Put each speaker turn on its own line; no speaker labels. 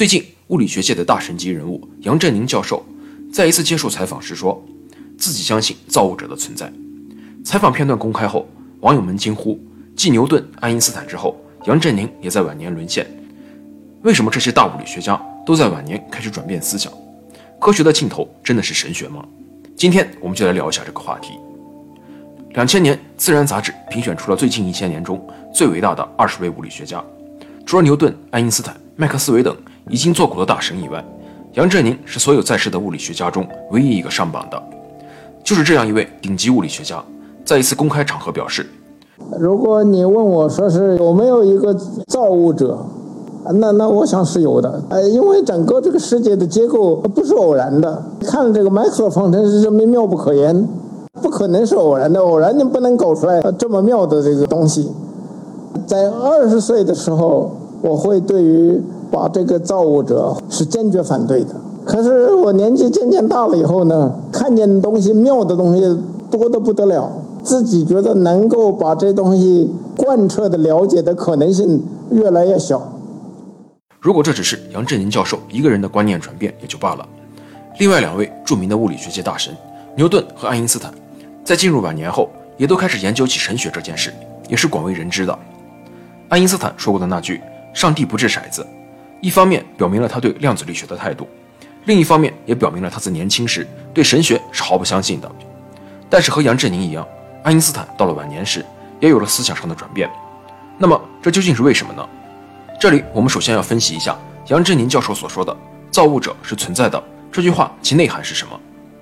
最近，物理学界的大神级人物杨振宁教授在一次接受采访时说，自己相信造物者的存在。采访片段公开后，网友们惊呼：继牛顿、爱因斯坦之后，杨振宁也在晚年沦陷。为什么这些大物理学家都在晚年开始转变思想？科学的尽头真的是神学吗？今天我们就来聊一下这个话题。两千年，《自然》杂志评选出了最近一千年中最伟大的二十位物理学家，除了牛顿、爱因斯坦、麦克斯韦等已经做过的大神以外，杨振宁是所有在世的物理学家中唯一一个上榜的。就是这样一位顶级物理学家，在一次公开场合表示：“
如果你问我说是有没有一个造物者，那那我想是有的。呃，因为整个这个世界的结构不是偶然的，看了这个麦克斯韦方程式这么妙不可言。”不可能是偶然的，偶然你不能搞出来这么妙的这个东西。在二十岁的时候，我会对于把这个造物者是坚决反对的。可是我年纪渐渐大了以后呢，看见东西妙的东西多得不得了，自己觉得能够把这东西贯彻的了解的可能性越来越小。
如果这只是杨振宁教授一个人的观念转变也就罢了，另外两位著名的物理学界大神牛顿和爱因斯坦。在进入晚年后，也都开始研究起神学这件事，也是广为人知的。爱因斯坦说过的那句“上帝不掷骰子”，一方面表明了他对量子力学的态度，另一方面也表明了他在年轻时对神学是毫不相信的。但是和杨振宁一样，爱因斯坦到了晚年时也有了思想上的转变。那么这究竟是为什么呢？这里我们首先要分析一下杨振宁教授所说的“造物者是存在的”这句话其内涵是什么。